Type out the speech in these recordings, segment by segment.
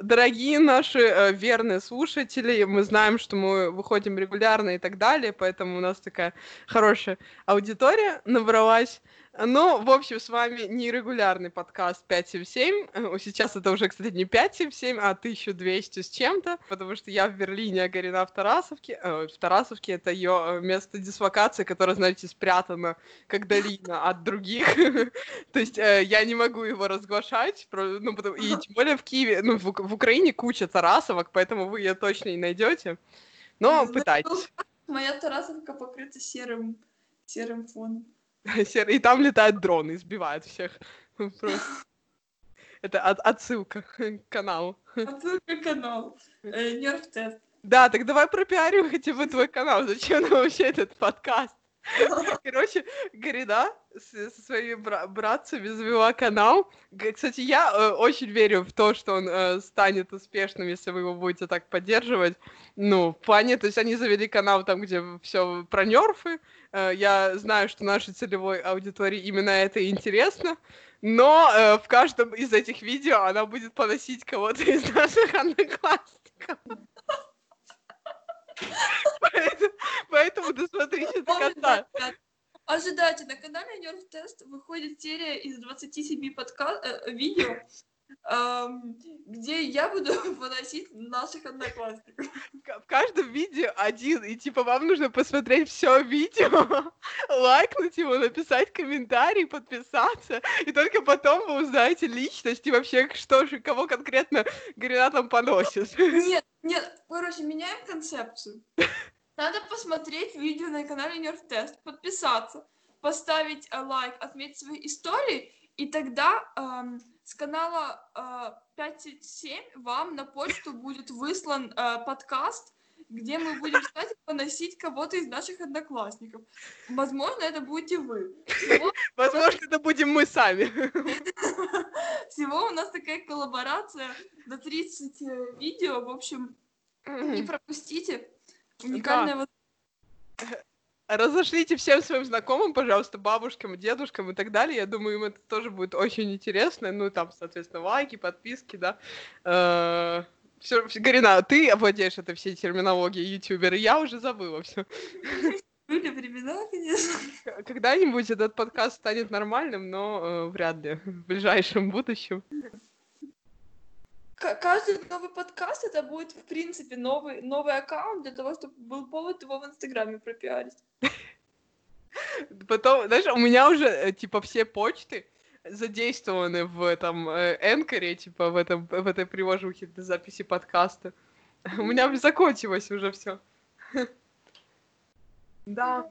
Дорогие наши э, верные слушатели, мы знаем, что мы выходим регулярно и так далее, поэтому у нас такая хорошая аудитория набралась. Ну, в общем, с вами нерегулярный подкаст 577. Э, сейчас это уже, кстати, не 577, а 1200 с чем-то, потому что я в Берлине, а Гарина в Тарасовке. Э, в Тарасовке это ее э, место дислокации, которое, знаете, спрятано как долина от других. То есть э, я не могу его разглашать, ну, потому... и тем более в Киеве, ну, в, в Украине куча Тарасовок, поэтому вы ее точно не найдете. Но пытайтесь. Моя Тарасовка покрыта серым, серым фоном. И там летают дроны и сбивают всех. Это от, отсылка к каналу. Отсылка к каналу. Э, Нерв-тест. Да, так давай пропиарим хотя бы твой канал. Зачем нам вообще этот подкаст? Короче, Горида со своими бра- братцами завела канал. Кстати, я э, очень верю в то, что он э, станет успешным, если вы его будете так поддерживать. Ну, в плане, то есть они завели канал там, где все про нерфы. Э, я знаю, что нашей целевой аудитории именно это интересно. Но э, в каждом из этих видео она будет поносить кого-то из наших одноклассников. Поэтому, досмотрите до конца. Ожидайте, на канале Нерв Тест выходит серия из 27 подка... э, видео, где я буду выносить наших одноклассников. В каждом видео один, и типа вам нужно посмотреть все видео, лайкнуть его, написать комментарий, подписаться, и только потом вы узнаете личность и вообще, что же, кого конкретно Гарина там поносит. Нет, нет, короче, меняем концепцию. Надо посмотреть видео на канале Nerf Test, подписаться, поставить э, лайк, отметить свои истории, и тогда эм, с канала э, 5.7 вам на почту будет выслан э, подкаст, где мы будем, кстати, поносить кого-то из наших одноклассников. Возможно, это будете вы. Всего... Возможно, это будем мы сами. Всего у нас такая коллаборация на 30 э, видео. В общем, не пропустите. Уникальная вот разошлите всем своим знакомым, пожалуйста, бабушкам, дедушкам и так далее. Я думаю, им это тоже будет очень интересно. Ну, там, соответственно, лайки, подписки, да. Э, все, Гарина, ты овладеешь этой всей терминологией ютубера, я уже забыла все. Были времена, конечно. Когда-нибудь этот подкаст станет нормальным, но э, вряд ли в ближайшем будущем каждый новый подкаст это будет, в принципе, новый, новый аккаунт для того, чтобы был повод его в Инстаграме пропиарить. Потом, знаешь, у меня уже, э, типа, все почты задействованы в этом энкоре, типа, в, этом, в этой приложухе для записи подкаста. У меня закончилось уже все. Да.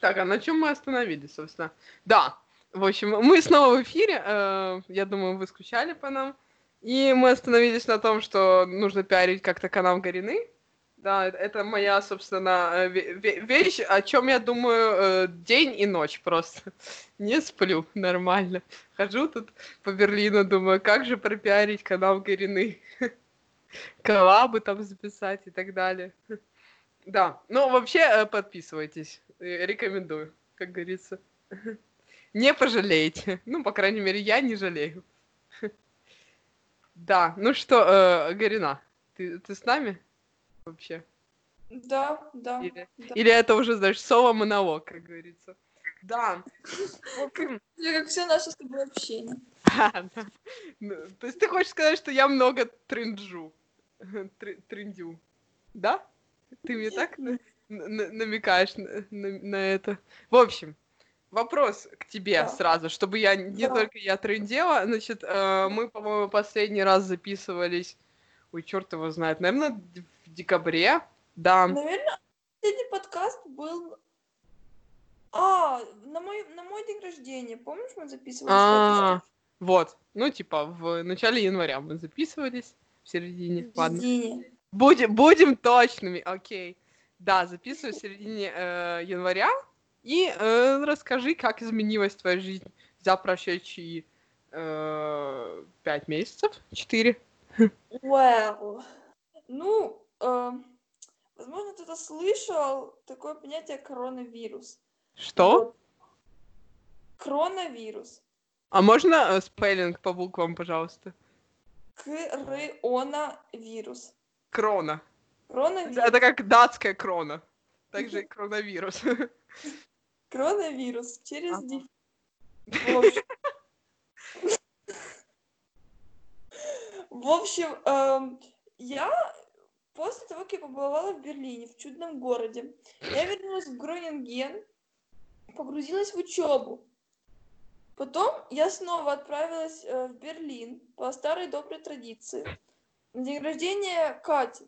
Так, а на чем мы остановились, собственно? Да, в общем, мы снова в эфире. Э, я думаю, вы скучали по нам. И мы остановились на том, что нужно пиарить как-то канал Горины. Да, это моя, собственно, э, вещь, о чем я думаю э, день и ночь просто. Не сплю нормально. Хожу тут по Берлину, думаю, как же пропиарить канал Горины. Коллабы там записать и так далее. Да, ну вообще подписывайтесь. Рекомендую, как говорится. Не пожалеете. Ну, по крайней мере, я не жалею. Да, ну что, э, Гарина, ты, ты с нами вообще? Да, да. Или, да. или это уже, знаешь, соло-монолог, как говорится. Да. Как все наше с тобой общение. Ну, то есть ты хочешь сказать, что я много тринджу? Триндю. Да? Ты мне так намекаешь на это? В общем, вопрос к тебе да. сразу, чтобы я не да. только я трендела. Значит, э, мы, по-моему, последний раз записывались. Ой, черт его знает, наверное, в декабре. Да. Наверное, последний подкаст был. А, на мой, на мой день рождения. Помнишь, мы записывались? А, вот. Ну, типа, в начале января мы записывались. В середине. В Ладно. Будем, будем точными, окей. Да, записываюсь в середине э, января. И э, расскажи, как изменилась твоя жизнь за прошедшие э, пять месяцев? Четыре? Well, ну, э, возможно, кто-то слышал такое понятие коронавирус. Что? Коронавирус. А можно э, спеллинг по буквам, пожалуйста? Коронавирус. Крона. Коронавирус. Это как датская крона. Также и коронавирус. Коронавирус. Через Ага. дефис. В общем, В общем, эм, я после того, как я побывала в Берлине, в чудном городе, я вернулась в Гронинген, погрузилась в учебу. Потом я снова отправилась э, в Берлин по старой доброй традиции на день рождения Кати.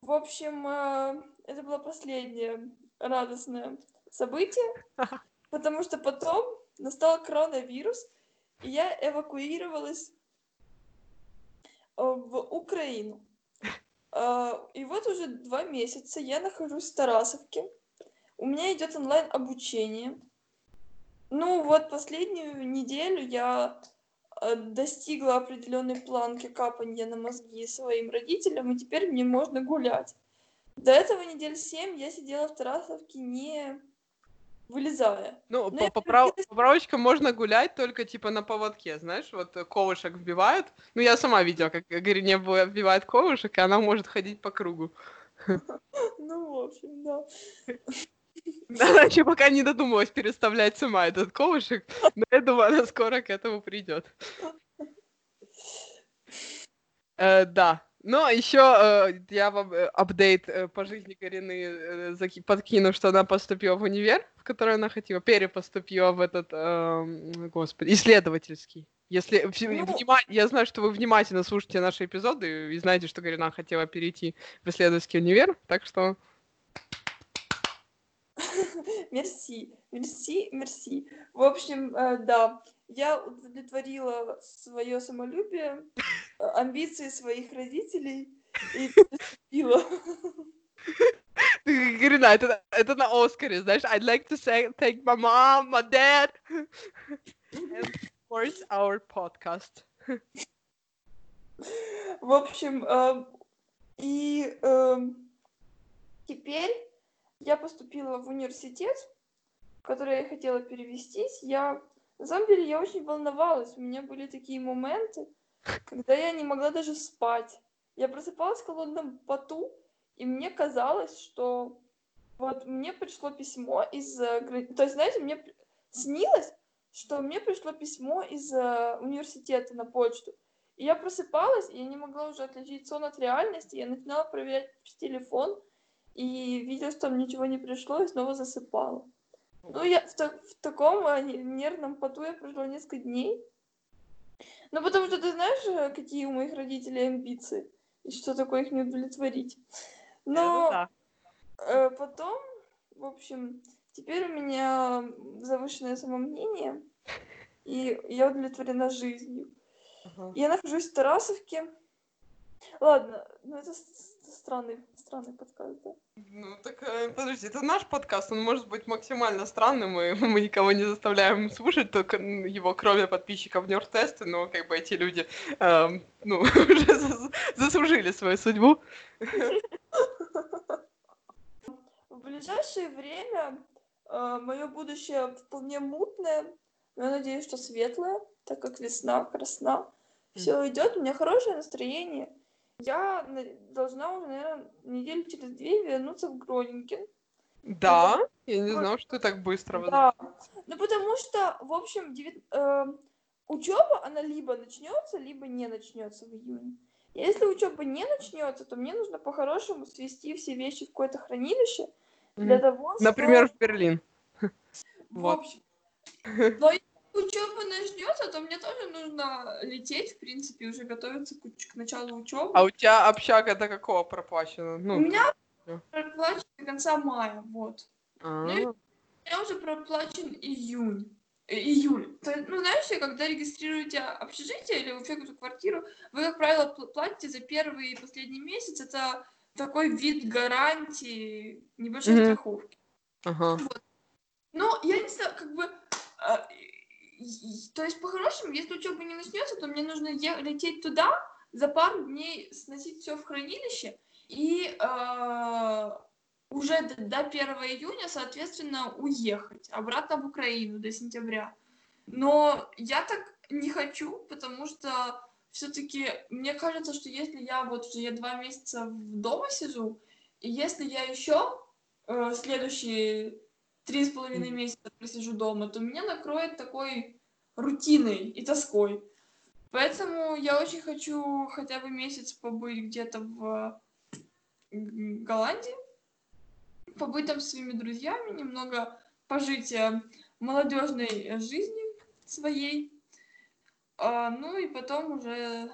В общем, э, это было последнее радостное событие, потому что потом настал коронавирус, и я эвакуировалась э, в Украину. Э, И вот уже два месяца я нахожусь в Тарасовке. У меня идет онлайн обучение. Ну вот последнюю неделю я э, достигла определенной планки капания на мозги своим родителям, и теперь мне можно гулять. До этого недель семь я сидела в Тарасовке, не вылезая. Ну, Ну, по я поправ- практически- поправочкам можно гулять только типа на поводке, знаешь, вот э, ковышек вбивают. Ну, я сама видела, как Грине вбивает ковышек, и она может ходить по кругу. Ну, в общем, да. Она еще пока не додумалась переставлять сама этот ковышек, но я думаю, она скоро к этому придет. Э, да. Но еще я вам э, апдейт э, по жизни Карины э, заки- подкину, что она поступила в универ, в который она хотела, перепоступила в этот, эм, господи, исследовательский. Если Ну. внима- я знаю, что вы внимательно слушаете наши эпизоды и знаете, что Карина хотела перейти в исследовательский универ, так что Мерси, мерси, мерси. В общем, э, да, я удовлетворила свое самолюбие, э, амбиции своих родителей и поступила. Карина, это, это на Оскаре, знаешь, I'd like to say thank my mom, my dad, and of course our podcast. В общем, э, и эм, теперь я поступила в университет, в который я хотела перевестись. Я, на самом деле, я очень волновалась. У меня были такие моменты, когда я не могла даже спать. Я просыпалась в холодном поту, и мне казалось, что вот мне пришло письмо из... э, То есть, знаете, мне снилось, что мне пришло письмо из э, университета на почту. И я просыпалась, и я не могла уже отличить сон от реальности. Я начинала проверять телефон, и видела, что там ничего не пришло, и снова засыпала. Ну, я в, в таком не- нервном поту я прожила несколько дней. Ну, потому что ты знаешь, э, какие у моих родителей амбиции, и что такое их не удовлетворить. Но Это да. э, потом, в общем, теперь у меня завышенное самомнение, и я удовлетворена жизнью. Ага. Я нахожусь в Тарасовке. Ладно, ну это странный, странный подкаст, да. Ну так э, подожди, это наш подкаст, он может быть максимально странным, и мы никого не заставляем слушать, только его кроме подписчиков Нёртеста, но как бы эти люди, эм, ну, уже зас- заслужили свою судьбу. В ближайшее время мое будущее вполне мутное, но я надеюсь, что светлое, так как весна, красна. Все идет, у меня хорошее настроение. Я на- должна уже, наверное, недели через две вернуться в Гронинген. Да, я не Вот. знал, что ты так быстро. Да. Ну, потому что, в общем, учеба, она либо начнется, либо не начнется в июне. Если учеба не начнется, то мне нужно по-хорошему свести все вещи в какое-то хранилище для Мгм. того, Например, что... в Берлин. В вот. общем, но учеба начнется, то мне тоже нужно лететь, в принципе, уже готовиться к, уч- к началу учебы. А у тебя общага до какого проплачена? У Ну, меня всё. проплачен до конца мая, вот. а, У меня уже проплачен июнь. э, Июль. То ну, знаешь, когда регистрируете общежитие или вообще какую-то квартиру, вы, как правило, пл- платите за первый и последний месяц. Это такой вид гарантии, небольшой Мгм. страховки. ага. Но я не знаю, как бы... То есть, по-хорошему, если учеба не начнется, то мне нужно лететь туда, за пару дней сносить все в хранилище и а, уже д- до 1 июня, соответственно, уехать обратно в Украину до сентября. Но я так не хочу, потому что все-таки мне кажется, что если я вот уже я два месяца в дома сижу, и если я еще э, следующие три с половиной месяца просижу дома, то меня накроет такой рутиной и тоской. Поэтому я очень хочу хотя бы месяц побыть где-то в Голландии, побыть там с своими друзьями, немного пожить э, молодежной жизнью своей. А, ну и потом уже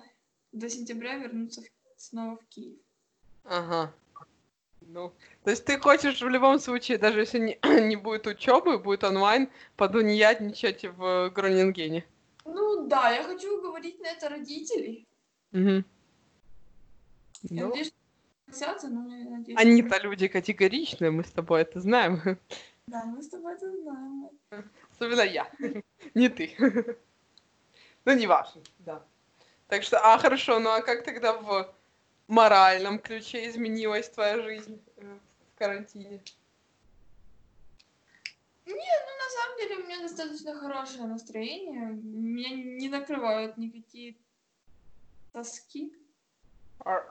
до сентября вернуться снова в Киев. Ага. Ну, то есть ты хочешь в любом случае, даже если не, не будет учебы, будет онлайн, подуньятничать в Гронингене? Ну да, я хочу говорить на это родителей. Угу. Я Ну, надеюсь, согласятся, но я надеюсь... они-то люди категоричные, мы с тобой это знаем. Да, мы с тобой это знаем. Особенно я, не ты. Ну, не важно, да. Так что, а хорошо, ну а как тогда в моральном ключе изменилась твоя жизнь э, в карантине? Не, ну на самом деле у меня достаточно хорошее настроение. Меня не накрывают никакие тоски. А,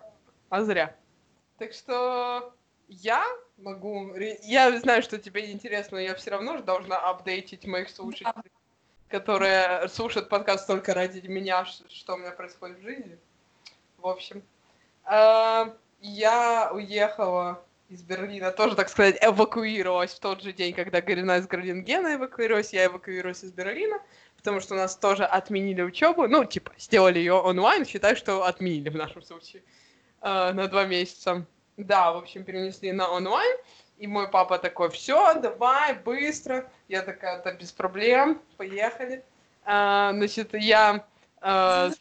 а зря. Так что я могу... Я знаю, что тебе не интересно, но я все равно же должна апдейтить моих слушателей, которые слушают подкаст только ради меня, что у меня происходит в жизни. В общем, я уехала из Берлина, тоже, так сказать, эвакуировалась в тот же день, когда Гарина из Гродингена эвакуировалась, я эвакуировалась из Берлина, потому что у нас тоже отменили учебу, ну, типа, сделали ее онлайн, считай, что отменили в нашем случае э, на два месяца. Да, в общем, перенесли на онлайн. И мой папа такой, все, давай, быстро. Я такая, да, без проблем, поехали. А, значит, я... э,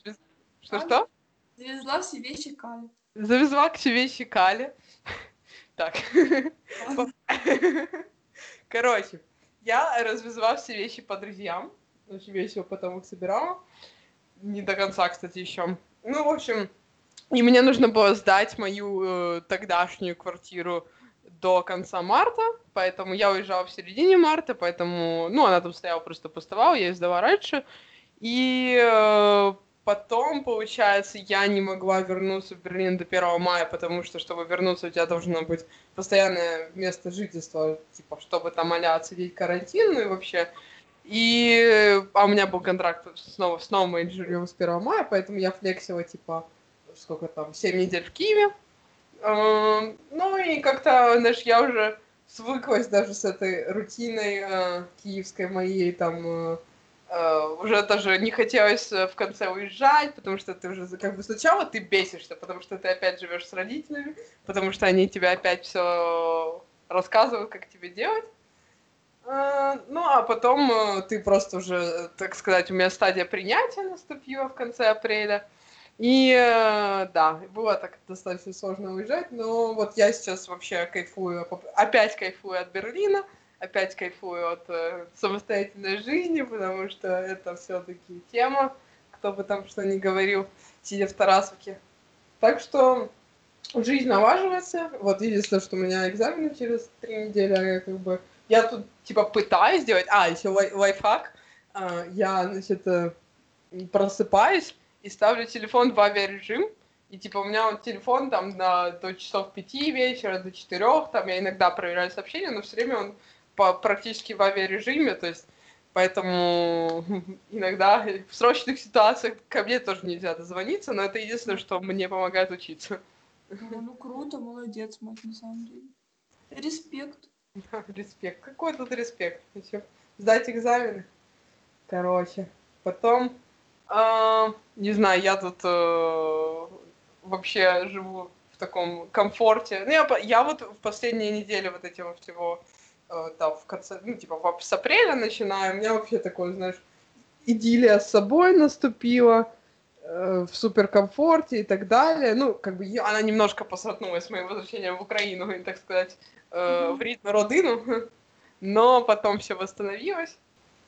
Что-что? Завезла все вещи Кали. Завезла к себе щекали. Так. Короче, я развезла все вещи по друзьям. Очень весело потом их собирала. Не до конца, кстати, еще. Ну, в общем, и мне нужно было сдать мою э, тогдашнюю квартиру до конца марта, поэтому я уезжала в середине марта, поэтому, ну, она там стояла, просто пустовала, я ее сдала раньше. И э, потом, получается, я не могла вернуться в Берлин до 1 мая, потому что, чтобы вернуться, у тебя должно быть постоянное место жительства, типа, чтобы там а отсидеть карантин, ну и вообще. И, а у меня был контракт снова с новым жильем с 1 мая, поэтому я флексила, типа, сколько там, 7 недель в Киеве. Эм, Ну и как-то, знаешь, я уже свыклась даже с этой рутиной э, киевской моей, там, э, уже даже не хотелось э, в конце уезжать, потому что ты уже, как бы, сначала ты бесишься, потому что ты опять живешь с родителями, потому что они тебе опять все рассказывают, как тебе делать. Э, Ну, а потом э, ты просто уже, э, так сказать, у меня стадия принятия наступила в конце апреля. И э, да, было так достаточно сложно уезжать, но вот я сейчас вообще кайфую, опять кайфую от Берлина, опять кайфую от э, самостоятельной жизни, потому что это все-таки тема, кто бы там что ни говорил, сидя в Тарасовке. Так что жизнь налаживается. Вот единственное, что у меня экзамены через три недели, а я как бы... Я тут, типа, пытаюсь сделать... А, еще лай- лайфхак. А, Я, значит, э, просыпаюсь и ставлю телефон в авиарежим. И, типа, у меня вот телефон там на, до часов пяти вечера, до четырех. Там я иногда проверяю сообщения, но все время он по, практически в авиарежиме. То есть, поэтому иногда в срочных ситуациях ко мне тоже нельзя дозвониться, но это единственное, что мне помогает учиться. Ну, ну, круто, молодец, мать, на самом деле. Респект. Респект. Какой тут респект? Еще сдать экзамены. Короче. Потом, а, не знаю, я тут э, вообще живу в таком комфорте. Ну, я, я вот в последние недели вот этим всего, э, да, в конце, ну, типа, с апреля начинаю, у меня вообще такое, знаешь, идиллия с собой наступила, э, в суперкомфорте и так далее. Ну, как бы я- она немножко посратнулась с моим возвращением в Украину, так сказать, э, в ритм родину, но потом все восстановилось.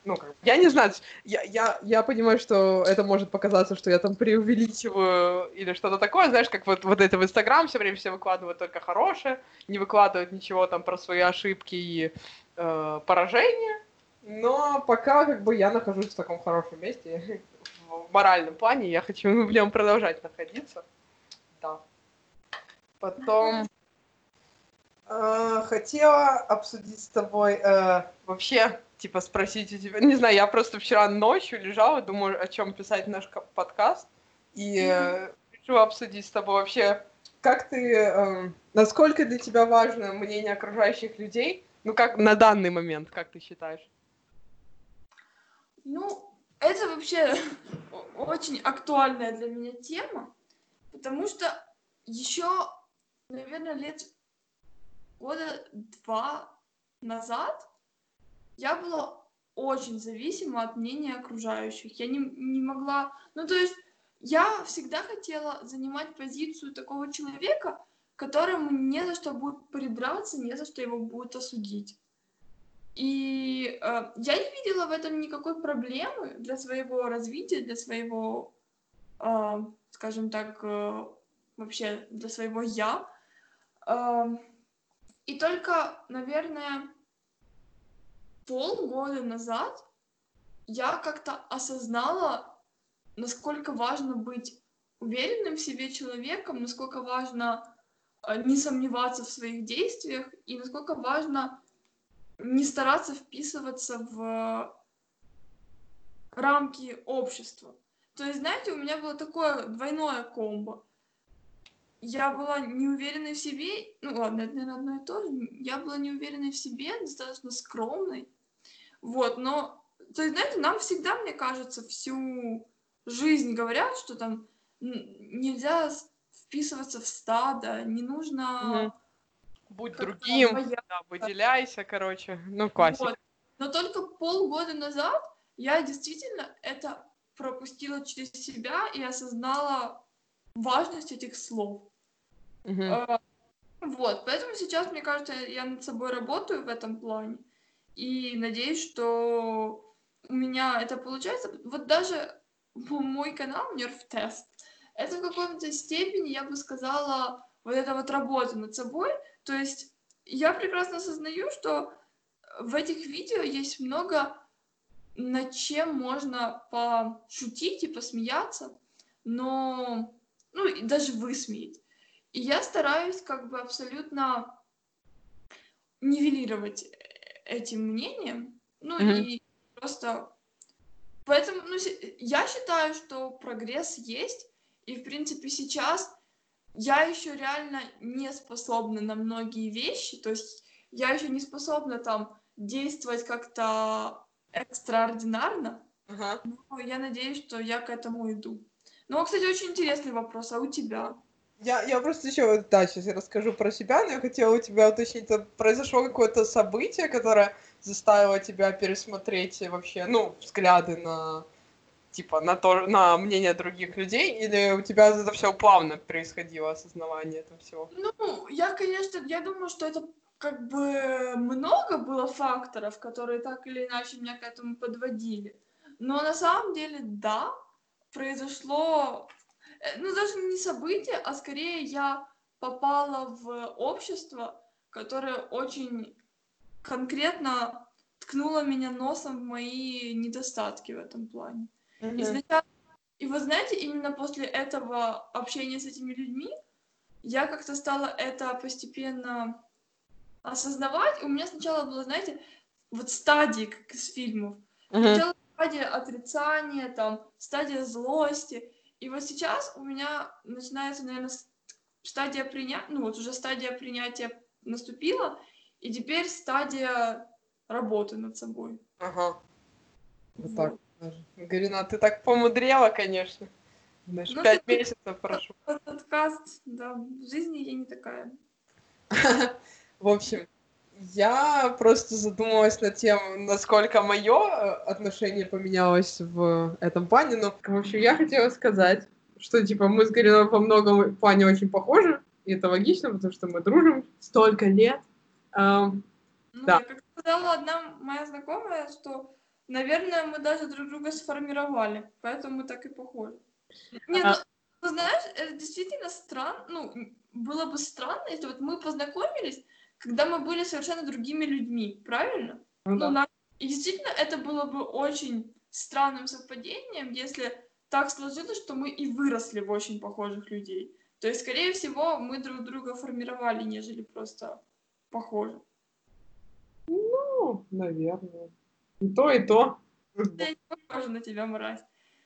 Ну, как я не знаю, я, я, я понимаю, что это может показаться, что я там преувеличиваю или что-то такое, знаешь, как вот, вот это в Инстаграм все время все выкладывают только хорошее, не выкладывают ничего там про свои ошибки и э, поражения, но пока как бы я нахожусь в таком хорошем месте, в, моральном плане, я хочу в нем продолжать находиться. Да. Потом э, хотела обсудить с тобой э, вообще, типа спросить у тебя, не знаю, я просто вчера ночью лежала, думаю, о чем писать наш подкаст, и э, решила обсудить с тобой вообще, как ты, э, насколько для тебя важно мнение окружающих людей, ну как на данный момент, как ты считаешь? Ну, это вообще очень актуальная для меня тема, потому что еще, наверное, лет года два назад я была очень зависима от мнения окружающих. Я не, не могла... Ну, то есть я всегда хотела занимать позицию такого человека, которому не за что будет придраться, не за что его будут осудить. И э, я не видела в этом никакой проблемы для своего развития, для своего, э, скажем так, э, вообще для своего я. Э, и только, наверное, полгода назад я как-то осознала, насколько важно быть уверенным в себе человеком, насколько важно э, не сомневаться в своих действиях и насколько важно не стараться вписываться в рамки общества. То есть, знаете, у меня было такое двойное комбо. Я была неуверенной в себе, ну ладно, это, наверное, одно и то же. Я была неуверенной в себе, достаточно скромной. Вот, но, то есть, знаете, нам всегда, мне кажется, всю жизнь говорят, что там нельзя вписываться в стадо, не нужно угу будь другим, да, выделяйся, короче, ну, классика. Вот. Но только полгода назад я действительно это пропустила через себя и осознала важность этих слов. Угу. Uh, вот, поэтому сейчас, мне кажется, я над собой работаю в этом плане. И надеюсь, что у меня это получается. Вот даже мой канал Test, это в каком-то степени, я бы сказала, вот эта вот работа над собой, то есть я прекрасно осознаю, что в этих видео есть много над чем можно пошутить и посмеяться, но, ну, и даже высмеять. И я стараюсь как бы абсолютно нивелировать этим мнением, ну mm-hmm. и просто Поэтому ну, я считаю, что прогресс есть, и в принципе сейчас я еще реально не способна на многие вещи, то есть я еще не способна там действовать как-то экстраординарно, ага. но я надеюсь, что я к этому иду. Ну, кстати, очень интересный вопрос, а у тебя? Я, я просто еще, да, сейчас я расскажу про себя, но я хотела у тебя уточнить, произошло какое-то событие, которое заставило тебя пересмотреть вообще, ну, взгляды на типа на то на мнение других людей? Или у тебя это все плавно происходило осознавание этого всего? Ну я конечно я думаю что это как бы много было факторов которые так или иначе меня к этому подводили. Но на самом деле да произошло ну даже не событие а скорее я попала в общество которое очень конкретно ткнуло меня носом в мои недостатки в этом плане Mm-hmm. Изначально... И вы знаете, именно после этого общения с этими людьми я как-то стала это постепенно осознавать. У меня сначала было, знаете, вот стадии, как из фильмов. Mm-hmm. Сначала стадия отрицания, там, стадия злости. И вот сейчас у меня начинается, наверное, стадия принятия, ну вот уже стадия принятия наступила, и теперь стадия работы над собой. Ага. Вот так Галина, ты так помудрела, конечно. Знаешь, ну, пять месяцев прошу. Подкаст, да, в жизни я не такая. В общем, я просто задумалась над тем, насколько мое э, отношение поменялось в этом плане. Но, в общем, я хотела сказать, что, типа, мы с Галиной во многом плане очень похожи, и это логично, потому что мы дружим столько лет. Um, ну, да. как сказала одна моя знакомая, что Наверное, мы даже друг друга сформировали, поэтому мы так и похожи. Не, ну, ну, знаешь, это действительно странно, ну, было бы странно, если вот мы познакомились, когда мы были совершенно другими людьми, правильно? Ну, да. ну, на... И действительно, это было бы очень странным совпадением, если так сложилось, что мы и выросли в очень похожих людей. То есть, скорее всего, мы друг друга формировали, нежели просто похожи. Ну, наверное. И то, и то. Я не похожа на тебя, мразь.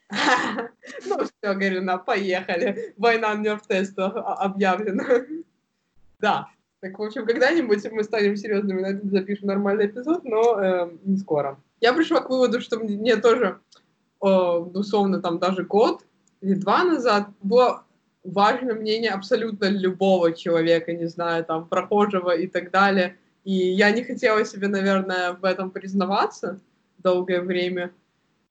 Ну все, Гарина, поехали. Война нерв-тестов объявлена. Да. Так, в общем, когда-нибудь мы станем серьезными, на запишем нормальный эпизод, но э, не скоро. Я пришла к выводу, что мне тоже, э, условно, там даже год или два назад было важно мнение абсолютно любого человека, не знаю, там, прохожего и так далее. И я не хотела себе, наверное, в этом признаваться долгое время.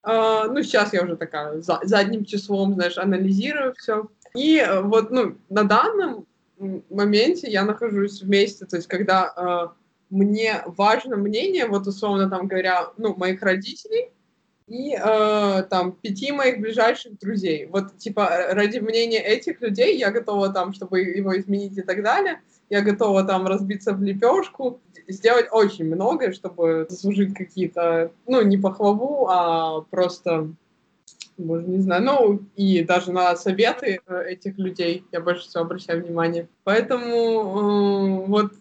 Uh, ну, сейчас я уже такая за, задним числом, знаешь, анализирую все. И uh, вот, ну, на данном моменте я нахожусь вместе, то есть когда uh, мне важно мнение, вот условно там говоря, ну, моих родителей и там пяти моих ближайших друзей. Вот, типа, ради мнения этих людей я готова там, чтобы его изменить и так далее, я готова там разбиться в лепешку, сделать очень многое, чтобы заслужить какие-то, ну, не похвалу, а просто, боже, не знаю, ну, и даже на советы э, этих людей я больше всего обращаю внимание. Поэтому э, вот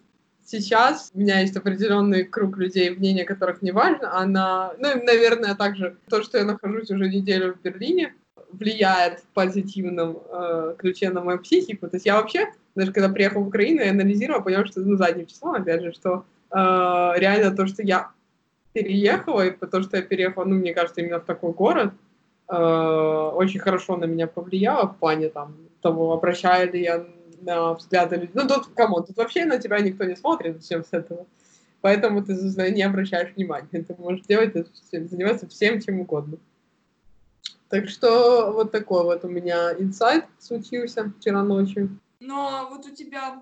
сейчас у меня есть определенный круг людей, мнение которых не важно, а на, ну, наверное, также то, что я нахожусь уже неделю в Берлине, влияет в позитивном э, ключе на мою психику. То есть я вообще, даже когда приехал в Украину, я анализировала, поняла, что, ну, задним числом, опять же, что э, реально то, что я переехала, и то, что я переехала, ну, мне кажется, именно в такой город, э, очень хорошо на меня повлияло в плане там того, обращаю ли я на взгляды людей. Ну, тут, кому, тут вообще на тебя никто не смотрит, всем с этого. Поэтому ты не обращаешь внимания. Ты можешь делать, заниматься всем, чем угодно. Так что вот такой вот у меня инсайт случился вчера ночью. Но вот у тебя,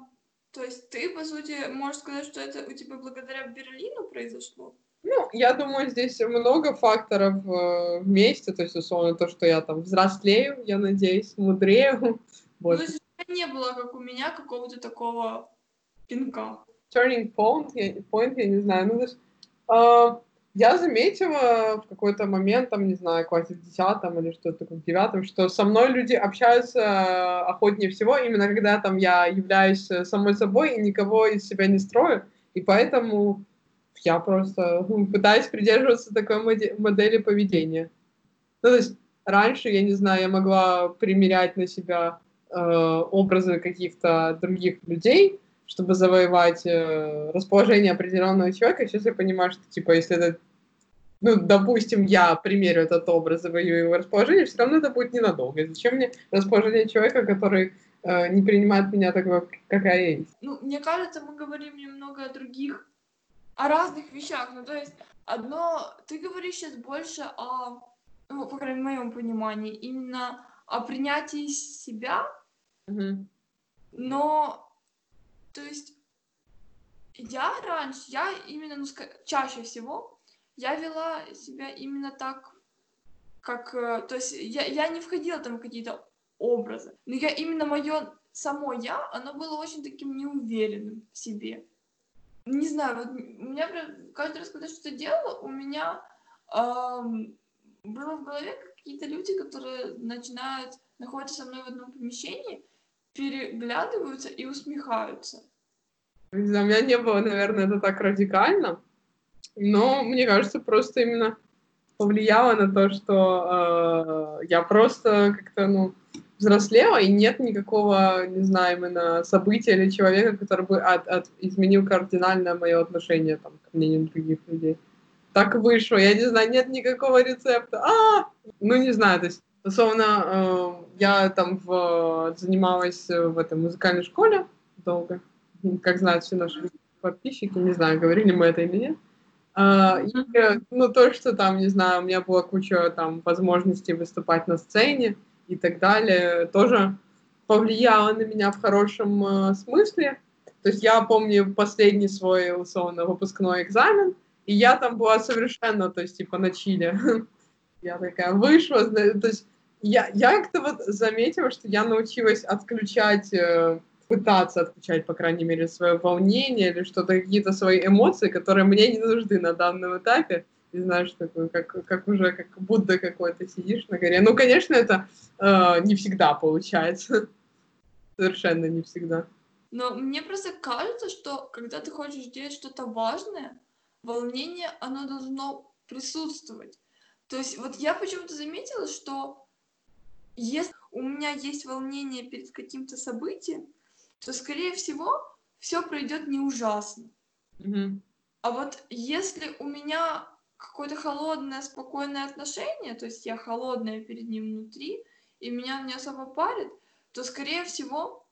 то есть ты, по сути, можешь сказать, что это у тебя благодаря Берлину произошло? Ну, я думаю, здесь много факторов э, вместе, то есть, условно, то, что я там взрослею, я надеюсь, мудрею. Вот. Ну, не было, как у меня, какого-то такого пинка. Turning point, я, point, я не знаю, ну, то есть, э, я заметила в какой-то момент, там, не знаю, классе в десятом или что-то такое, в девятом, что со мной люди общаются э, охотнее всего, именно когда там я являюсь э, самой собой и никого из себя не строю, и поэтому я просто ну, пытаюсь придерживаться такой модели поведения. Ну, то есть раньше, я не знаю, я могла примерять на себя э, образы каких-то других людей, чтобы завоевать э, расположение определенного человека. Сейчас я понимаю, что, типа, если это, ну, допустим, я примерю этот образ, завоюю его расположение, все равно это будет ненадолго. Зачем мне расположение человека, который э, не принимает меня такого, какая я есть? Ну, мне кажется, мы говорим немного о других, о разных вещах. Ну, то есть, одно, ты говоришь сейчас больше о, ну, по крайней мере, в моем понимании, именно о принятии себя, mm-hmm. но то есть я раньше, я именно, ну, чаще всего, я вела себя именно так, как, э, то есть я, я не входила там в какие-то образы, но я именно мое само я, оно было очень таким неуверенным в себе. Не знаю, вот у меня каждый раз, когда что-то делала, у меня эм, было в голове какие-то люди, которые начинают находиться со мной в одном помещении, переглядываются и усмехаются. Не знаю, у меня не было, наверное, это так радикально, но мне кажется, просто именно повлияло на то, что э, я просто как-то, ну, взрослела, и нет никакого, не знаю, именно события или человека, который бы от, от, изменил кардинально мое отношение там, к мнению других людей. Так вышло, я не знаю, нет никакого рецепта. А, ну не знаю, то есть Условно, э, я там в, занималась в этой музыкальной школе долго, как знают все наши подписчики, не знаю, говорили мы это или нет. Uh, и, ну, то, что там, не знаю, у меня была куча там возможностей выступать на сцене и так далее, тоже повлияло на меня в хорошем uh, смысле. То есть я помню последний свой, условно, выпускной экзамен, и я там была совершенно, то есть, типа, на чиле. Я такая вышла, то есть я, я как-то вот заметила, что я научилась отключать, э, пытаться отключать, по крайней мере, свое волнение или что-то, какие-то свои эмоции, которые мне не нужны на данном этапе. И знаешь, такой, как, как уже как Будда какой-то сидишь на горе. Ну, конечно, это э, не всегда получается. Совершенно не всегда. Но мне просто кажется, что когда ты хочешь делать что-то важное, волнение, оно должно присутствовать. То есть вот я почему-то заметила, что если у меня есть волнение перед каким-то событием, то, скорее всего, все пройдет не ужасно. Мгм. А вот если у меня какое-то холодное, спокойное отношение, то есть я холодная перед ним внутри, и меня не особо парит, то, скорее всего,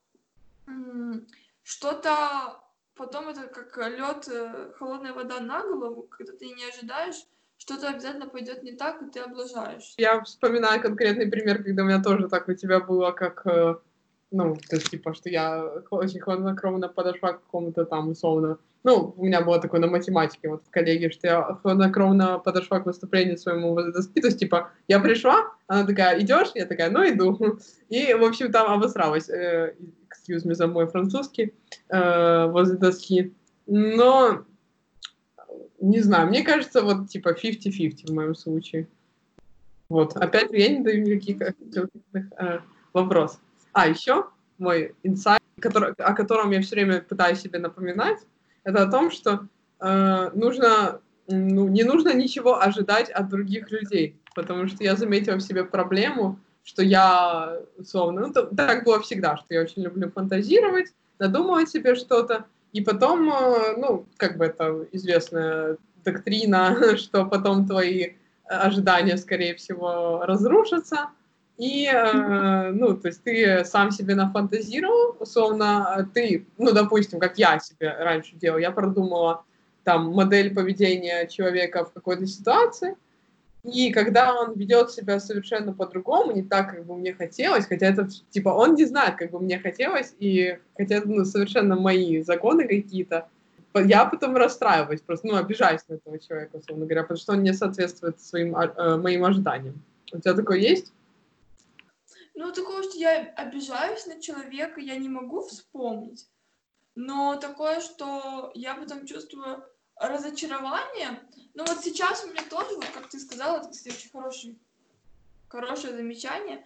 что-то потом это как лед, холодная вода на голову, когда ты не ожидаешь, что-то обязательно пойдет не так, и ты облажаешься. Я вспоминаю конкретный пример, когда у меня тоже так у тебя было, как, э, ну, то есть, типа, что я очень хладнокровно подошла к какому-то там, условно, ну, у меня было такое на математике, вот в коллеге, что я хладнокровно подошла к выступлению своему возле доски, то есть, типа, я пришла, она такая, идешь? Я такая, ну, иду. И, в общем, там обосралась, э, excuse me за мой французский, э, возле доски. Но, не знаю, мне кажется, вот, типа, 50-50 в моем случае. Вот, опять же, я не даю никаких э, вопросов. А, еще мой инсайт, который, о котором я все время пытаюсь себе напоминать, это о том, что э, нужно, ну, не нужно ничего ожидать от других людей, потому что я заметила в себе проблему, что я, условно, ну, то- так было всегда, что я очень люблю фантазировать, надумывать себе что-то, и потом, э, ну, как бы это известная доктрина, что потом твои ожидания, скорее всего, разрушатся, и, э, ну, то есть ты сам себе нафантазировал, условно, ты, ну, допустим, как я себе раньше делал, я продумала там модель поведения человека в какой-то ситуации, и когда он ведет себя совершенно по-другому, не так, как бы мне хотелось, хотя это, типа, он не знает, как бы мне хотелось, и хотя это, ну, совершенно мои законы какие-то, я потом расстраиваюсь, просто, ну, обижаюсь на этого человека, условно говоря, потому что он не соответствует своим, а, э, моим ожиданиям. У тебя такое есть? Ну, такое, что я обижаюсь на человека, я не могу вспомнить. Но такое, что я потом чувствую разочарование. Ну, вот сейчас у меня тоже, вот как ты сказала, это, кстати, очень хороший, хорошее замечание.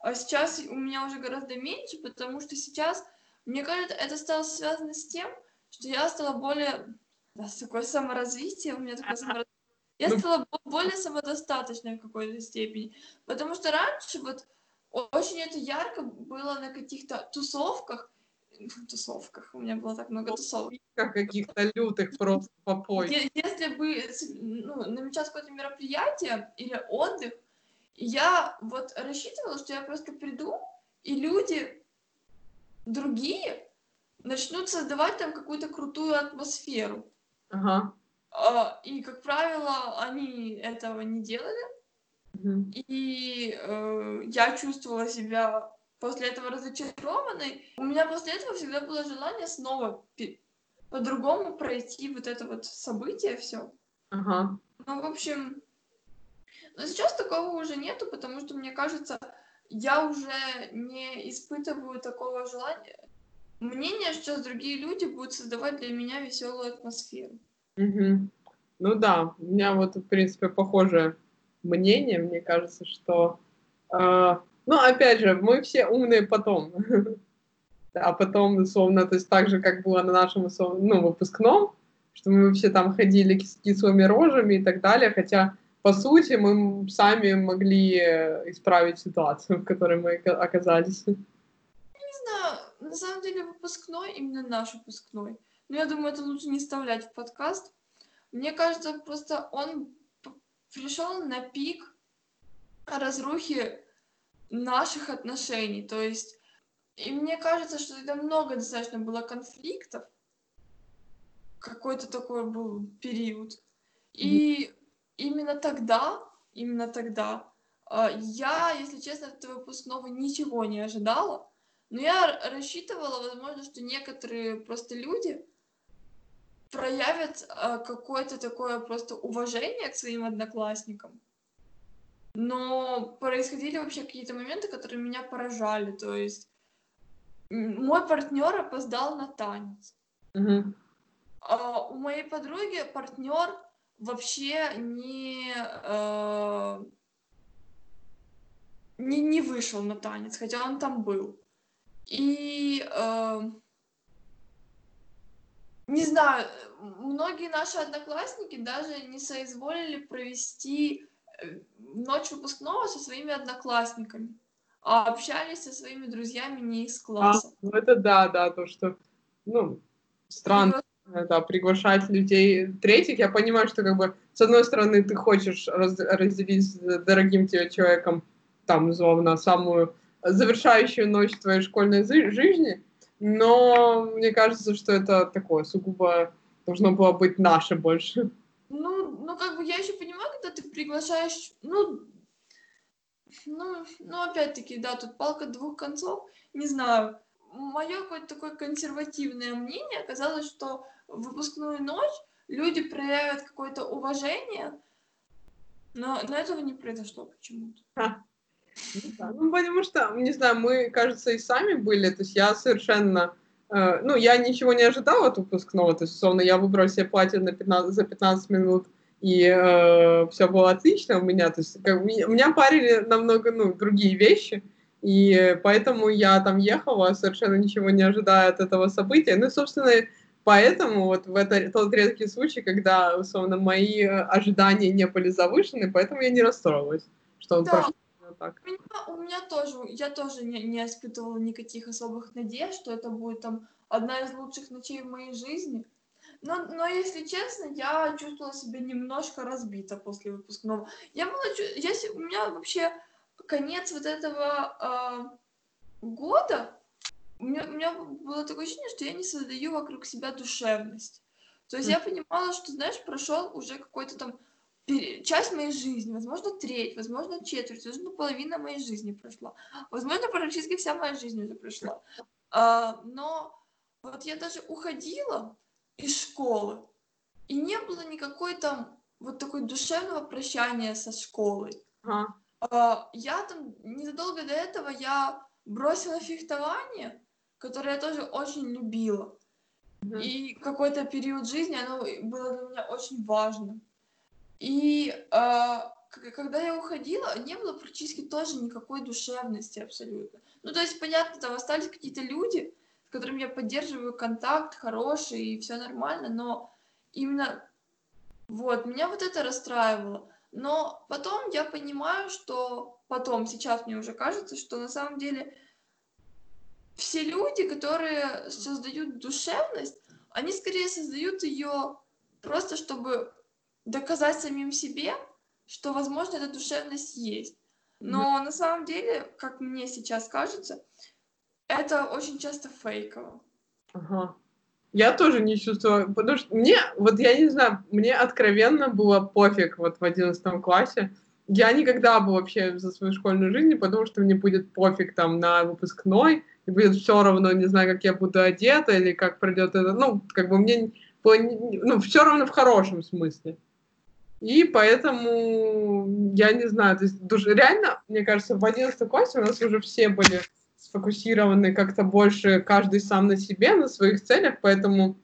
А сейчас у меня уже гораздо меньше, потому что сейчас, мне кажется, это стало связано с тем, что я стала более... Да, такое саморазвитие, у меня такое саморазвитие. Я Ну. стала бо- более самодостаточной в какой-то степени. Потому что раньше вот очень это ярко было на каких-то тусовках. Тусовках. У меня было так много тусовок. Как каких-то лютых просто попой. Если бы ну, намечалось какое-то мероприятие или отдых, я вот рассчитывала, что я просто приду, и люди другие начнут создавать там какую-то крутую атмосферу. Ага. А, И, как правило, они этого не делали. И э, я чувствовала себя после этого разочарованной. У меня после этого всегда было желание снова по-другому пройти вот это вот событие все. Ага. Ну, в общем, но сейчас такого уже нету, потому что, мне кажется, я уже не испытываю такого желания. Мнение, что сейчас другие люди будут создавать для меня веселую атмосферу. Мгм. Ну да, у меня вот, в принципе, похожее мнение. Мне кажется, что... э, ну, опять же, мы все умные потом. А потом, условно, то есть так же, как было на нашем ну, выпускном, что мы все там ходили с кислыми рожами и так далее, хотя, по сути, мы сами могли исправить ситуацию, в которой мы ока- оказались. Не знаю, на самом деле выпускной, именно наш выпускной, но я думаю, это лучше не вставлять в подкаст. Мне кажется, просто он пришел на пик разрухи наших отношений. То есть, и мне кажется, что тогда много достаточно было конфликтов. Какой-то такой был период. И именно тогда, именно тогда, а, я, если честно, от этого выпускного ничего не ожидала. Но я рассчитывала, возможно, что некоторые просто люди проявят а, какое-то такое просто уважение к своим одноклассникам. Но происходили вообще какие-то моменты, которые меня поражали. То есть мой партнер опоздал на танец. Мгм. А у моей подруги партнер вообще не, э, не, не вышел на танец, хотя он там был. И э, не знаю, многие наши одноклассники даже не соизволили провести э, ночь выпускного со своими одноклассниками, а общались со своими друзьями не из класса. А, ну это да, да, то, что, ну, странно, Пригла... да, приглашать людей третьих. Я понимаю, что, как бы, с одной стороны, ты хочешь раз, разделить с дорогим тебе человеком, там, условно, самую завершающую ночь твоей школьной жизни, но мне кажется, что это такое сугубо должно было быть наше больше. Ну, ну как бы я еще понимаю, когда ты приглашаешь, ну, ну, ну опять-таки, да, тут палка двух концов, не знаю. Мое какое-то такое консервативное мнение оказалось, что в выпускную ночь люди проявят какое-то уважение, но, но этого не произошло почему-то. Ну, ну, потому что, не знаю, мы, кажется, и сами были, то есть я совершенно, э, ну, я ничего не ожидала от выпускного, то есть, условно, я выбрала себе платье на 15, за 15 минут, и э, все было отлично у меня, то есть, как, меня, парили намного, ну, другие вещи, и поэтому я там ехала, совершенно ничего не ожидая от этого события, ну, собственно, Поэтому вот в это тот редкий случай, когда, условно, мои ожидания не были завышены, поэтому я не расстроилась, что он да. прошел так. У меня, у меня тоже, я тоже не, не испытывала никаких особых надежд, что это будет там одна из лучших ночей в моей жизни. Но, но если честно, я чувствовала себя немножко разбита после выпускного. Я была, я, у меня вообще конец вот этого э, года, у меня, у меня было такое ощущение, что я не создаю вокруг себя душевность. То есть mm. я понимала, что, знаешь, прошел уже какой-то там часть моей жизни, возможно, треть, возможно, четверть, возможно, половина моей жизни прошла. Возможно, практически вся моя жизнь уже прошла. А, но вот я даже уходила из школы, и не было никакой там вот такой душевного прощания со школой. Ага. А, я там незадолго до этого я бросила фехтование, которое я тоже очень любила. Угу. И какой-то период жизни оно было для меня очень важным. И э, когда я уходила, не было практически тоже никакой душевности абсолютно. Ну, то есть, понятно, там остались какие-то люди, с которыми я поддерживаю контакт хороший, и все нормально, но именно вот, меня вот это расстраивало. Но потом я понимаю, что потом, сейчас мне уже кажется, что на самом деле все люди, которые создают душевность, они скорее создают ее просто, чтобы доказать самим себе, что, возможно, эта душевность есть. Но mm-hmm. на самом деле, как мне сейчас кажется, это очень часто фейково. Ага. Я тоже не чувствую, потому что мне, вот я не знаю, мне откровенно было пофиг вот в одиннадцатом классе. Я никогда бы вообще за свою школьную жизнь потому что мне будет пофиг там на выпускной, и будет все равно, не знаю, как я буду одета или как пройдет это. Ну, как бы мне было, ну, все равно в хорошем смысле. И поэтому, я не знаю, то есть реально, мне кажется, в 11 классе у нас уже все были сфокусированы как-то больше каждый сам на себе, на своих целях, поэтому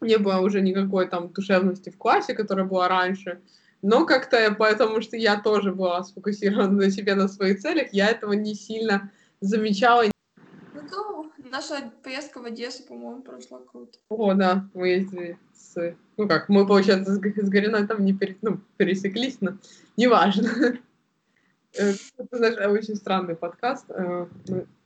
не было уже никакой там душевности в классе, которая была раньше. Но как-то потому, что я тоже была сфокусирована на себе, на своих целях, я этого не сильно замечала. Наша поездка в Одессу, по-моему, прошла круто. О, да, мы ездили с... Ну как, мы, получается, с, с там не пере, ну, пересеклись, но неважно. Э, это, знаешь, очень странный подкаст. Э,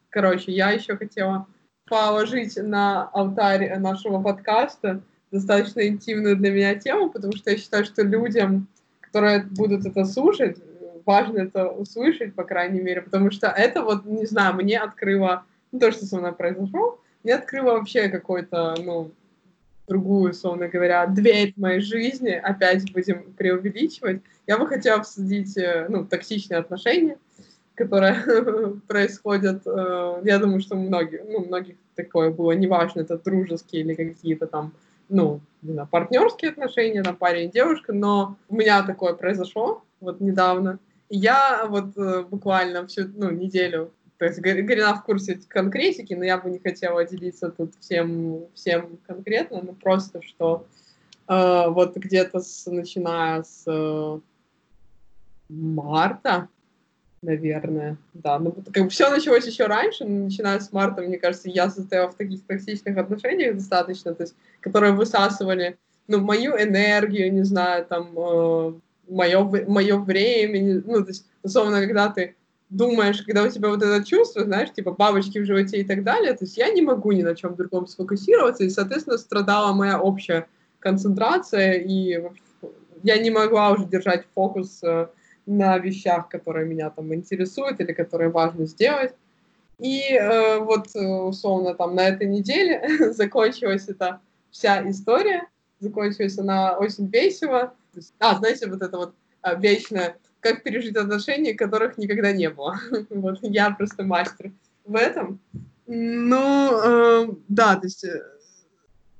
короче, я еще хотела положить на алтарь нашего подкаста достаточно интимную для меня тему, потому что я считаю, что людям, которые будут это слушать, важно это услышать, по крайней мере, потому что это вот, не знаю, мне открыло, ну, то, что со мной произошло, мне открыло вообще какой-то, ну, другую, условно говоря, дверь моей жизни, опять будем преувеличивать, я бы хотела обсудить, э, ну, токсичные отношения, которые происходят, э, я думаю, что многие, ну, многих такое было, неважно, это дружеские или какие-то там, ну, не знаю, партнерские отношения, там, парень и девушка, но у меня такое произошло вот недавно, я вот э, буквально всю, ну, неделю то есть Гарина в курсе конкретики, но я бы не хотела делиться тут всем, всем конкретно, но просто, что э, вот где-то с, начиная с э, марта, наверное, да. Ну, как бы все началось еще раньше, начиная с марта, мне кажется, я состояла в таких токсичных отношениях достаточно, то есть, которые высасывали, ну, мою энергию, не знаю, там, э, мое, мое время, ну, то есть, условно, когда ты думаешь, когда у тебя вот это чувство, знаешь, типа бабочки в животе и так далее, то есть я не могу ни на чем другом сфокусироваться, и, соответственно, страдала моя общая концентрация, и я не могла уже держать фокус э, на вещах, которые меня там интересуют или которые важно сделать. И э, вот, э, условно, там на этой неделе закончилась эта вся история, закончилась она очень весело. А, знаете, вот это вот э, вечное, как пережить отношения, которых никогда не было. вот я просто мастер в этом. Ну, э, да, то есть э,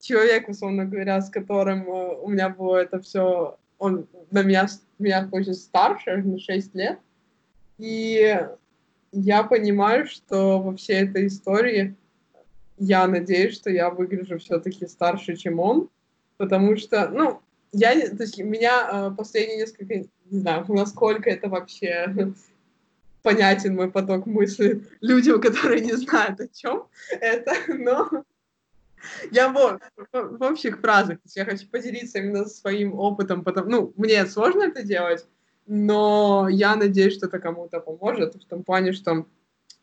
человек, условно говоря, с которым э, у меня было это все, он на меня меня очень старше, на 6 лет. И я понимаю, что во всей этой истории я надеюсь, что я выгляжу все-таки старше, чем он, потому что, ну, я, то есть меня э, последние несколько, не знаю, насколько это вообще понятен мой поток мысли людям, которые не знают о чем это, но я в, в, в общих фразах, я хочу поделиться именно своим опытом, потому, ну, мне сложно это делать, но я надеюсь, что это кому-то поможет, в том плане, что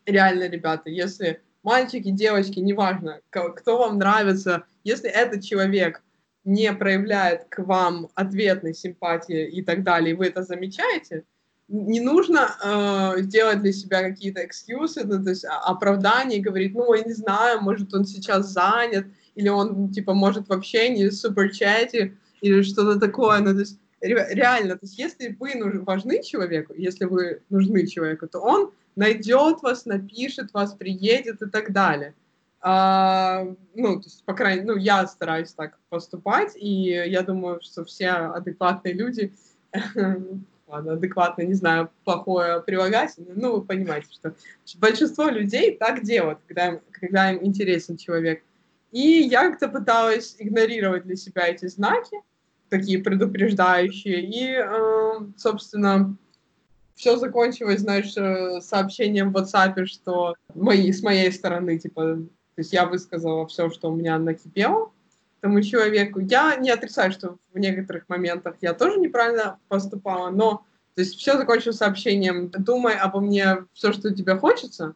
реально, ребята, если мальчики, девочки, неважно, кто вам нравится, если этот человек не проявляет к вам ответной симпатии и так далее, и вы это замечаете, не нужно э, делать для себя какие-то экскьюзы, ну, то есть оправдания, и говорить, ну, я не знаю, может, он сейчас занят, или он, типа, может вообще не суперчате, или что-то такое, ну, то есть реально, то есть если вы нужны, важны человеку, если вы нужны человеку, то он найдет вас, напишет вас, приедет и так далее. А, ну, то есть, по крайней мере, ну, я стараюсь так поступать, и я думаю, что все адекватные люди ладно, адекватно, не знаю, плохое прилагательное, ну, вы понимаете, что большинство людей так делают, когда им, когда им интересен человек. И я как-то пыталась игнорировать для себя эти знаки, такие предупреждающие, и, э, собственно, все закончилось, знаешь, э, сообщением в WhatsApp, что мои, с моей стороны, типа, то есть я высказала все, что у меня накипело, тому человеку. Я не отрицаю, что в некоторых моментах я тоже неправильно поступала, но то есть все закончилось сообщением «думай обо мне все, что тебе хочется».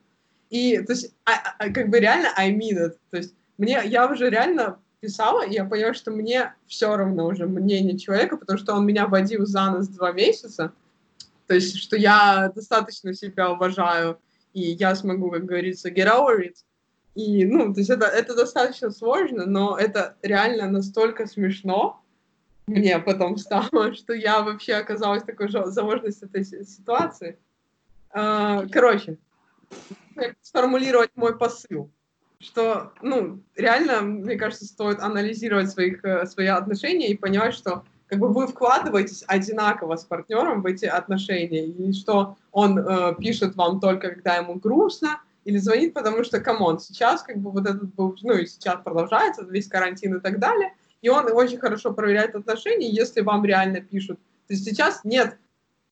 И то есть а, а, как бы реально I mean it. То есть мне, я уже реально писала, и я поняла, что мне все равно уже мнение человека, потому что он меня водил за нос два месяца. То есть, что я достаточно себя уважаю, и я смогу, как говорится, get over it. И, ну, то есть это, это достаточно сложно, но это реально настолько смешно мне потом стало, что я вообще оказалась такой заложнице этой ситуации. А, короче, сформулировать мой посыл, что, ну, реально, мне кажется, стоит анализировать своих, э, свои отношения и понимать, что как бы вы вкладываетесь одинаково с партнером в эти отношения, и что он э, пишет вам только, когда ему грустно, или звонит, потому что, come on, сейчас как бы вот этот был, ну и сейчас продолжается весь карантин и так далее, и он очень хорошо проверяет отношения, если вам реально пишут. То есть сейчас нет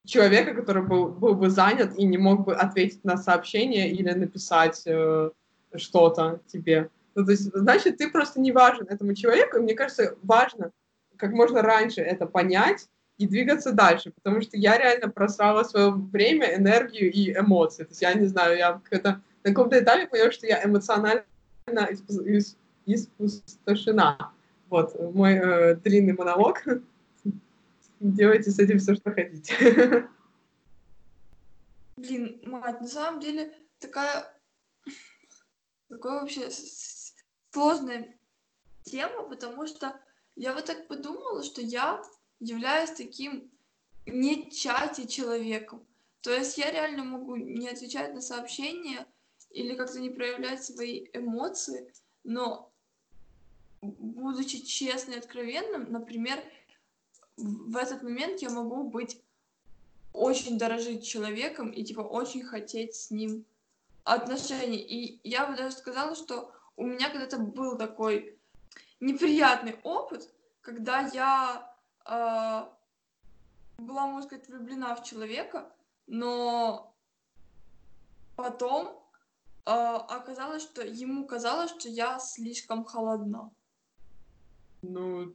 человека, который был, был бы занят и не мог бы ответить на сообщение или написать э, что-то тебе. Ну, то есть, значит, ты просто не важен этому человеку, и мне кажется, важно как можно раньше это понять и двигаться дальше, потому что я реально просрала свое время, энергию и эмоции. То есть я не знаю, я как-то на каком-то этапе поняла, что я эмоционально испустошена. Вот, мой э, длинный монолог. Делайте с этим все, что хотите. Блин, мать, на самом деле такая... Такая вообще сложная тема, потому что я вот так подумала, что я являюсь таким не чате человеком. То есть я реально могу не отвечать на сообщения, или как-то не проявлять свои эмоции, но будучи честным и откровенным, например, в этот момент я могу быть очень дорожить человеком и типа очень хотеть с ним отношений. И я бы даже сказала, что у меня когда-то был такой неприятный опыт, когда я э, была, можно сказать, влюблена в человека, но потом оказалось, что ему казалось, что я слишком холодна. Ну,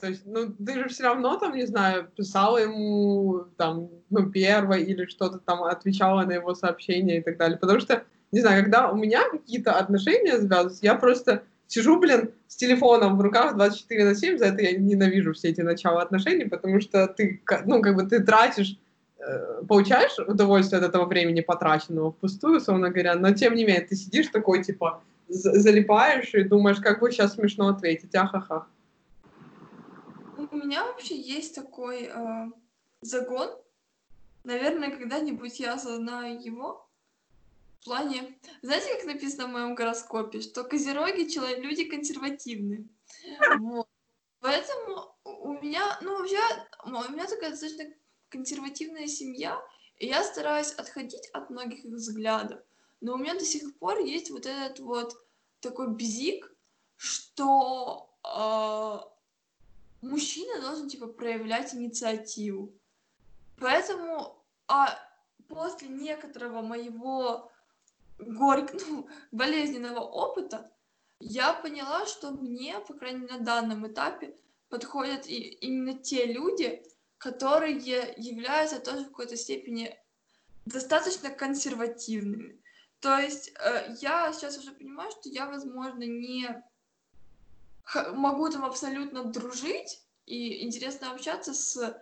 то есть, ну, ты же все равно там, не знаю, писала ему там, ну, первое или что-то там, отвечала на его сообщения и так далее. Потому что, не знаю, когда у меня какие-то отношения завязываются, я просто сижу, блин, с телефоном в руках 24 на 7, за это я ненавижу все эти начала отношений, потому что ты, ну, как бы ты тратишь, получаешь удовольствие от этого времени потраченного впустую, условно говоря, но тем не менее ты сидишь такой, типа, залипаешь и думаешь, как бы сейчас смешно ответить, ахахах. У меня вообще есть такой э, загон. Наверное, когда-нибудь я осознаю его. В плане, знаете, как написано в моем гороскопе, что козероги человек, люди консервативные. Вот. Поэтому у меня, ну, вообще, у меня такая достаточно консервативная семья, и я стараюсь отходить от многих их взглядов. Но у меня до сих пор есть вот этот вот такой бзик, что э, мужчина должен, типа, проявлять инициативу. Поэтому а после некоторого моего горьк... ну, болезненного опыта я поняла, что мне, по крайней мере, на данном этапе подходят и, именно те люди, которые являются тоже в какой-то степени достаточно консервативными. То есть э, я сейчас уже понимаю, что я, возможно, не могу там абсолютно дружить, и интересно общаться с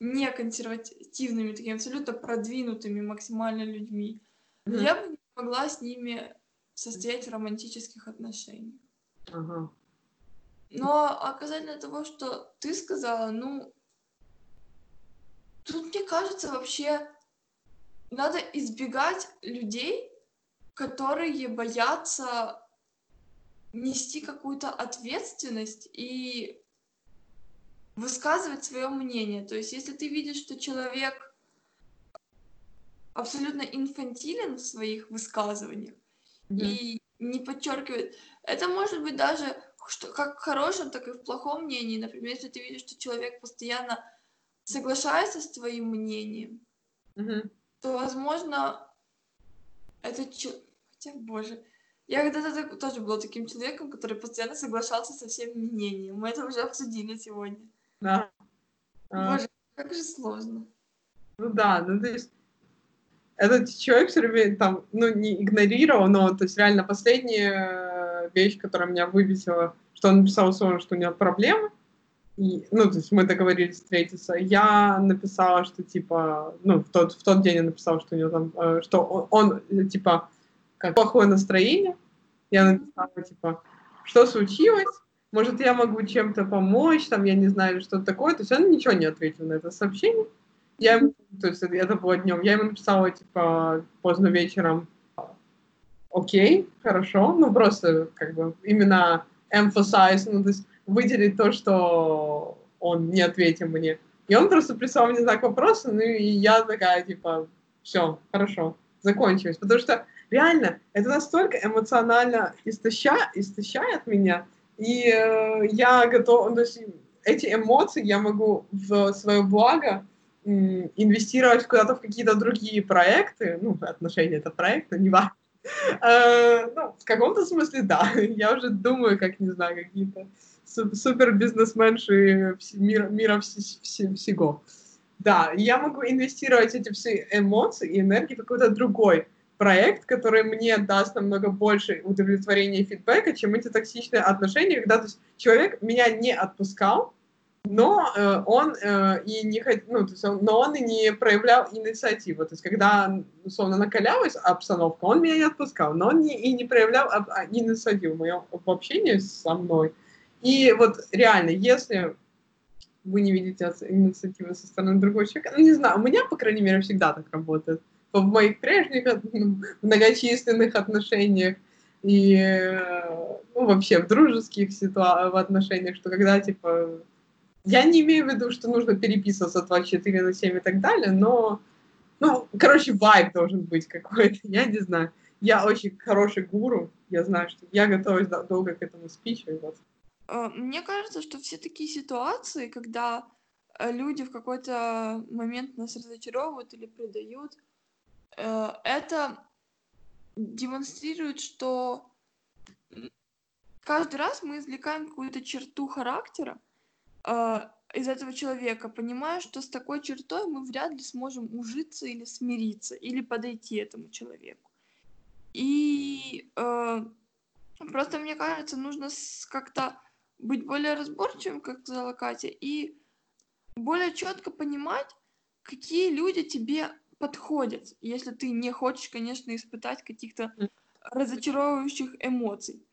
неконсервативными, такими абсолютно продвинутыми максимально людьми. mm-hmm. я бы не могла с ними состоять в романтических отношениях. Uh-huh. Но оказательно того, что ты сказала, ну, тут, мне кажется, вообще надо избегать людей, которые боятся нести какую-то ответственность и высказывать свое мнение. То есть, если ты видишь, что человек абсолютно инфантилен в своих высказываниях mm-hmm. и не подчеркивает, это может быть даже что, как в хорошем, так и в плохом мнении. Например, если ты видишь, что человек постоянно соглашается с твоим мнением, mm-hmm. то, возможно, это... Хотя, боже, я когда-то тоже была таким человеком, который постоянно соглашался со всем мнением. Мы это уже обсудили сегодня. Да. А. Боже, как же сложно. Ну да, ну то есть этот человек все время там, ну, не игнорировал, но то есть реально последняя вещь, которая меня выбесила, что он написал условно, что у него проблемы, и, ну, то есть мы договорились встретиться. Я написала, что типа, ну, в тот, в тот день я написала, что у него там, э, что он, он типа, как плохое настроение. Я написала, типа, что случилось? Может, я могу чем-то помочь, там, я не знаю, что такое. То есть он ничего не ответил на это сообщение. Я ему, то есть это было днем, я ему написала, типа, поздно вечером, окей, хорошо, ну, просто, как бы, именно emphasize, ну, то есть выделить то, что он не ответил мне. И он просто прислал мне знак вопроса, ну, и я такая, типа, все, хорошо, закончилось. Потому что реально это настолько эмоционально истоща, истощает меня, и э, я готова, то есть эти эмоции я могу в свое благо инвестировать куда-то в какие-то другие проекты, ну, отношения это проект, но не важно. Э, ну, в каком-то смысле, да. Я уже думаю, как, не знаю, какие-то супер бизнесменши мира, всего. Да, я могу инвестировать эти все эмоции и энергии в какой-то другой проект, который мне даст намного больше удовлетворения и фидбэка, чем эти токсичные отношения, когда то есть, человек меня не отпускал, но э, он э, и не ну, то есть он, но он и не проявлял инициативу. То есть, когда, условно, накалялась обстановка, он меня не отпускал, но он не, и не проявлял об, а, инициативу в моем в общении со мной. И вот реально, если вы не видите инициативы со стороны другого человека, ну, не знаю, у меня, по крайней мере, всегда так работает в моих прежних многочисленных отношениях и ну, вообще в дружеских ситуациях, в отношениях, что когда, типа, я не имею в виду, что нужно переписываться 24 на 7 и так далее, но, ну, короче, вайб должен быть какой-то, я не знаю. Я очень хороший гуру, я знаю, что я готовлюсь долго к этому спичу, вот. э, мне кажется, что все такие ситуации, когда э, люди в какой-то момент нас разочаровывают или предают, э, это демонстрирует, что каждый раз мы извлекаем какую-то черту характера э, из этого человека, понимая, что с такой чертой мы вряд ли сможем ужиться или смириться, или подойти этому человеку. И э, просто, мне кажется, нужно как-то быть более разборчивым, как сказала Катя, и более четко понимать, какие люди тебе подходят, если ты не хочешь, конечно, испытать каких-то разочаровывающих эмоций.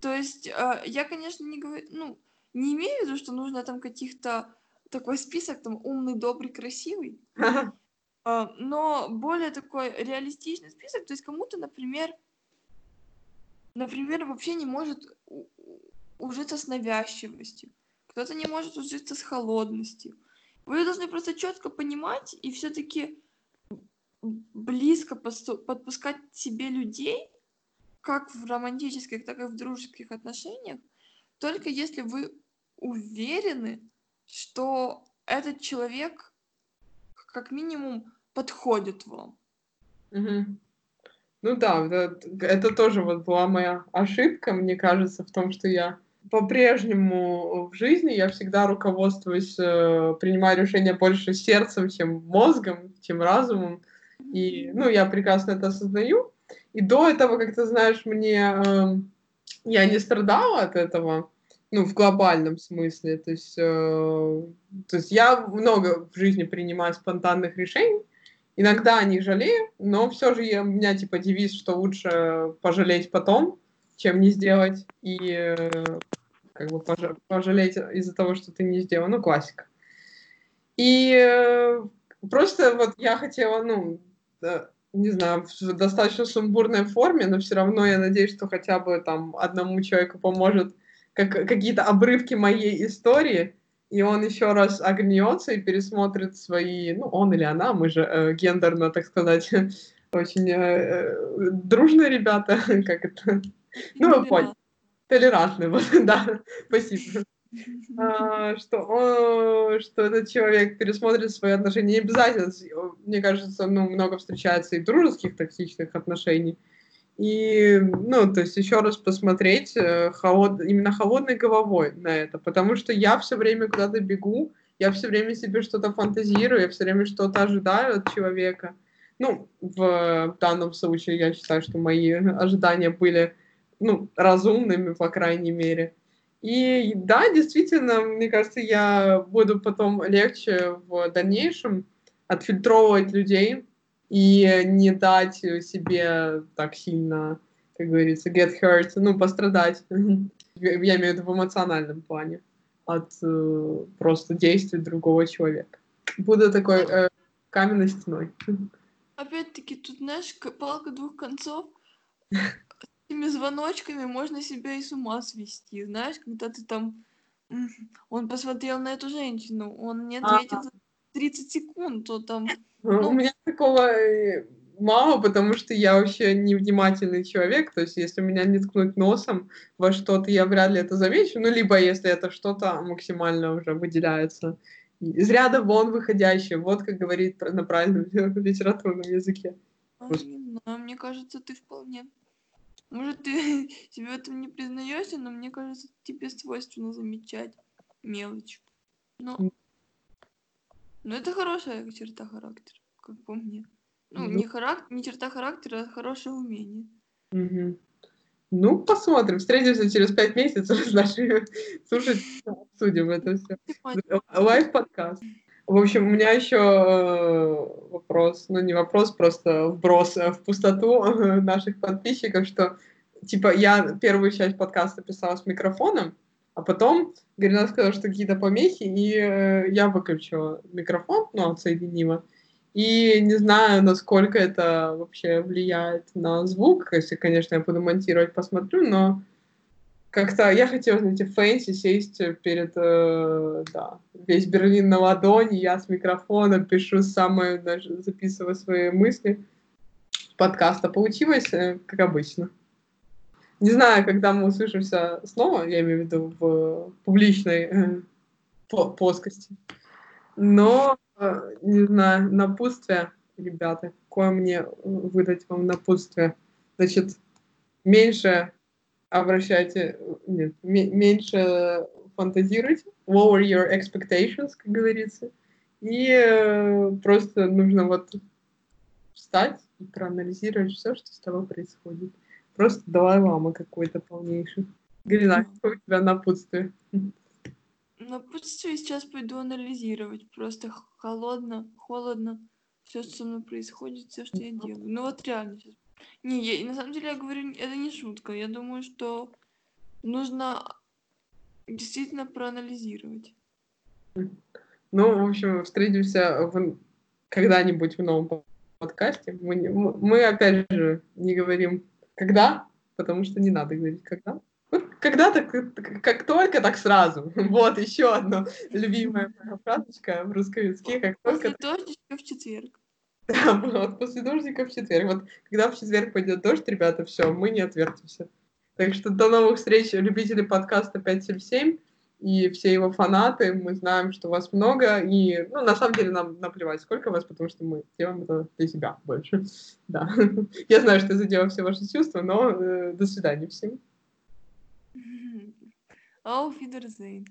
То есть э, я, конечно, не говорю, ну, не имею в виду, что нужно там каких-то такой список, там, умный, добрый, красивый, э, но более такой реалистичный список, то есть кому-то, например, например, вообще не может ужиться с навязчивостью, кто-то не может ужиться с холодностью. Вы должны просто четко понимать и все-таки близко подпускать себе людей, как в романтических, так и в дружеских отношениях, только если вы уверены, что этот человек как минимум подходит вам. Угу. Ну да, это, это тоже вот была моя ошибка, мне кажется, в том, что я по-прежнему в жизни я всегда руководствуюсь, э, принимаю решения больше сердцем, чем мозгом, чем разумом. И, ну, я прекрасно это осознаю. И до этого, как ты знаешь, мне э, я не страдала от этого, ну, в глобальном смысле. То есть, э, то есть я много в жизни принимаю спонтанных решений. Иногда о них жалею, но все же я, у меня типа девиз, что лучше пожалеть потом, чем не сделать. И э, как бы пожалеть из-за того, что ты не сделал. Ну, классика. И э, просто вот я хотела, ну, не знаю, в достаточно сумбурной форме, но все равно я надеюсь, что хотя бы там одному человеку поможет как, какие-то обрывки моей истории, и он еще раз огнется и пересмотрит свои, ну, он или она, мы же э, гендерно, так сказать, очень э, э, дружные ребята, как это, ну, вы поняли, толерантные, вот, да, спасибо. А, что, о, что этот человек пересмотрит свои отношения. Не обязательно, мне кажется, ну, много встречается и дружеских токсичных отношений. И, ну, то есть еще раз посмотреть э, холод, именно холодной головой на это, потому что я все время куда-то бегу, я все время себе что-то фантазирую, я все время что-то ожидаю от человека. Ну, в данном случае я считаю, что мои ожидания были, ну, разумными, по крайней мере. И да, действительно, мне кажется, я буду потом легче в дальнейшем отфильтровывать людей и не дать себе так сильно, как говорится, get hurt, ну, пострадать. Я имею в виду в эмоциональном плане от э, просто действий другого человека. Буду такой э, каменной стеной. Опять-таки, тут, знаешь, палка двух концов этими звоночками можно себя и с ума свести. Знаешь, когда ты там... Он посмотрел на эту женщину, он не ответил за 30 секунд, то там... Ну, у меня такого э, мало, потому что я вообще невнимательный человек, то есть если меня не ткнуть носом во что-то, я вряд ли это замечу, ну, либо если это что-то максимально уже выделяется из ряда вон выходящее, вот как говорит на правильном литературном языке. А, не знаю, мне кажется, ты вполне может, ты себе в этом не признаешься, но мне кажется, тебе свойственно замечать мелочь. Но, но это хорошая черта характера, как по мне. Ну, не, характер, не черта характера, а хорошее умение. Угу. Ну, посмотрим. Встретимся через пять месяцев с нашими слушателями, обсудим это все. Лайв-подкаст. В общем, у меня еще э, вопрос, ну не вопрос, просто вброс в пустоту наших подписчиков, что типа я первую часть подкаста писала с микрофоном, а потом Гарина сказала, что какие-то помехи, и э, я выключила микрофон, ну, отсоединила. И не знаю, насколько это вообще влияет на звук. Если, конечно, я буду монтировать, посмотрю, но как-то я хотела, знаете, fancy сесть перед, э, да, весь Берлин на ладони, я с микрофоном пишу самые, записываю свои мысли. Подкаста получилось, э, как обычно. Не знаю, когда мы услышимся снова, я имею в виду в публичной э, плоскости. Но, э, не знаю, напутствие, ребята, какое мне выдать вам напутствие. Значит, меньше обращайте, нет, меньше фантазируйте, lower your expectations, как говорится, и э, просто нужно вот встать и проанализировать все, что с тобой происходит. Просто давай лама какой-то полнейший. Галина, какое у тебя напутствие? Напутствие сейчас пойду анализировать. Просто холодно, холодно. Все, что со мной происходит, все, что я делаю. Ну вот реально сейчас. Не, я, на самом деле я говорю, это не шутка. Я думаю, что нужно действительно проанализировать. Ну, в общем, встретимся в... когда-нибудь в новом подкасте. Мы, не... мы, опять же, не говорим когда, потому что не надо говорить когда. Когда-то, как только, так сразу. Вот еще одно любимая фразочка в русском языке. Как после только... дождичка в четверг. Да, вот, после дождика в четверг. Вот, когда в четверг пойдет дождь, ребята, все, мы не отвертимся. Так что до новых встреч, любители подкаста 577 и все его фанаты. Мы знаем, что вас много, и, ну, на самом деле нам наплевать, сколько вас, потому что мы делаем это для себя больше. Да. Я знаю, что задела все ваши чувства, но э, до свидания всем. Auf Wiedersehen.